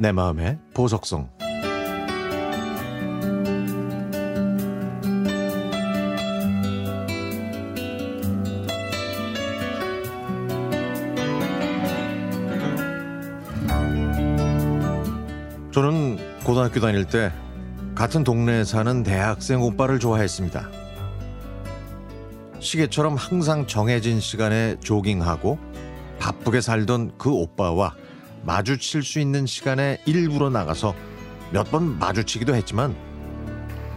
내 마음의 보석성 저는 고등학교 다닐 때 같은 동네에 사는 대학생 오빠를 좋아했습니다. 시계처럼 항상 정해진 시간에 조깅하고 바쁘게 살던 그 오빠와 마주칠 수 있는 시간에 일부러 나가서 몇 번 마주치기도 했지만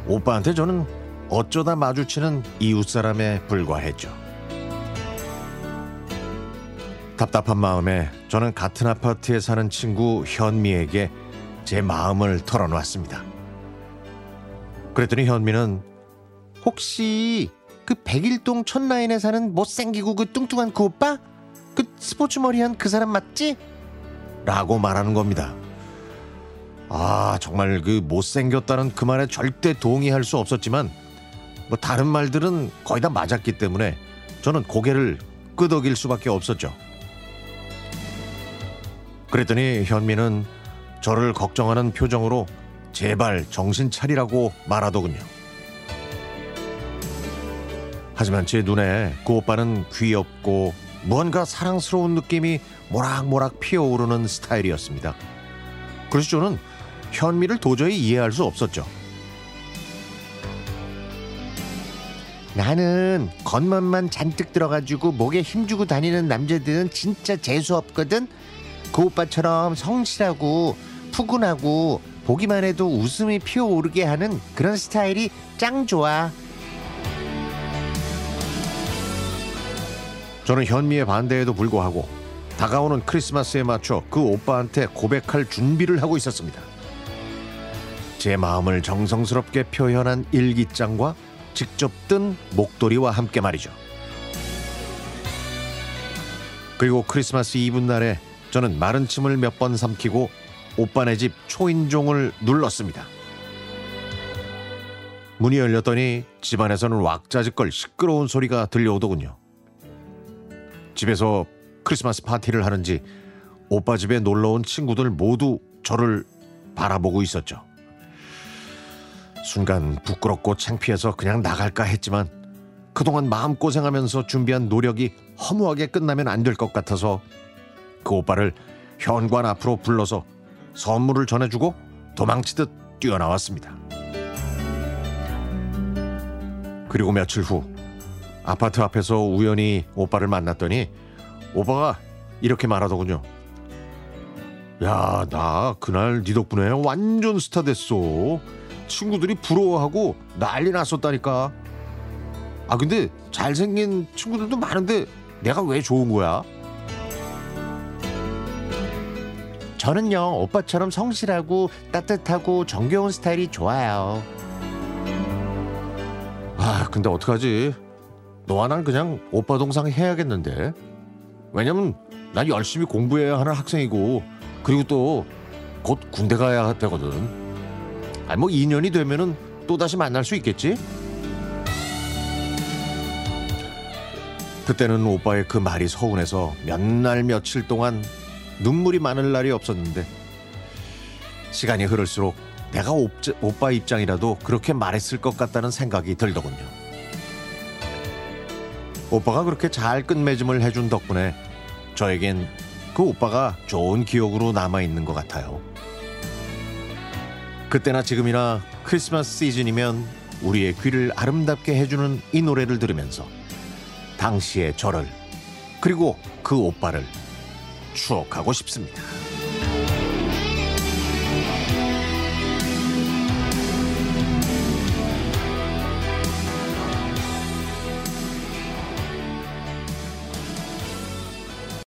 오빠한테 저는 어쩌다 마주치는 이웃 사람에 불과했죠. 답답한 마음에 저는 같은 아파트에 사는 친구 현미에게 제 마음을 털어놓았습니다. 그랬더니 현미는 혹시 그 백일동 천라인에 사는 못생기고 그 뚱뚱한 그 오빠? 그 스포츠 머리한 그 사람 맞지? 라고 말하는 겁니다. 아, 정말 그 못생겼다는 그 말에 절대 동의할 수 없었지만 뭐 다른 말들은 거의 다 맞았기 때문에 저는 고개를 끄덕일 수밖에 없었죠. 그랬더니 현미는 저를 걱정하는 표정으로 제발 정신 차리라고 말하더군요. 하지만 제 눈에 그 오빠는 귀엽고 무언가 사랑스러운 느낌이 모락모락 피어오르는 스타일이었습니다. 그래서 저는 현미를 도저히 이해할 수 없었죠. 나는 겉멋만 잔뜩 들어가지고 목에 힘주고 다니는 남자들은 진짜 재수 없거든. 그 오빠처럼 성실하고 푸근하고 보기만 해도 웃음이 피어오르게 하는 그런 스타일이 짱 좋아. 저는 현미의 반대에도 불구하고 다가오는 크리스마스에 맞춰 그 오빠한테 고백할 준비를 하고 있었습니다. 제 마음을 정성스럽게 표현한 일기장과 직접 뜬 목도리와 함께 말이죠. 그리고 크리스마스 이브 날에 저는 마른 침을 몇 번 삼키고 오빠네 집 초인종을 눌렀습니다. 문이 열렸더니 집안에서는 왁자지껄 시끄러운 소리가 들려오더군요. 집에서 크리스마스 파티를 하는지 오빠 집에 놀러 온 친구들 모두 저를 바라보고 있었죠. 순간 부끄럽고 창피해서 그냥 나갈까 했지만 그동안 마음고생하면서 준비한 노력이 허무하게 끝나면 안 될 것 같아서 그 오빠를 현관 앞으로 불러서 선물을 전해주고 도망치듯 뛰어나왔습니다. 그리고 며칠 후 아파트 앞에서 우연히 오빠를 만났더니 오빠가 이렇게 말하더군요. 야, 나 그날 네 덕분에 완전 스타 됐어. 친구들이 부러워하고 난리 났었다니까. 아, 근데 잘생긴 친구들도 많은데 내가 왜 좋은 거야? 저는요, 오빠처럼 성실하고 따뜻하고 정겨운 스타일이 좋아요. 아, 근데 어떡하지? 너와 난 그냥 오빠 동상 해야겠는데. 왜냐면 난 열심히 공부해야 하는 학생이고 그리고 또 곧 군대 가야 되거든. 아니 뭐 2년이 되면은 또 다시 만날 수 있겠지? 그때는 오빠의 그 말이 서운해서 몇 날 며칠 동안 눈물이 많을 날이 없었는데 시간이 흐를수록 내가 옵자, 오빠 입장이라도 그렇게 말했을 것 같다는 생각이 들더군요. 오빠가 그렇게 잘 끝맺음을 해준 덕분에 저에겐 그 오빠가 좋은 기억으로 남아있는 것 같아요. 그때나 지금이나 크리스마스 시즌이면 우리의 귀를 아름답게 해주는 이 노래를 들으면서 당시의 저를 그리고 그 오빠를 추억하고 싶습니다.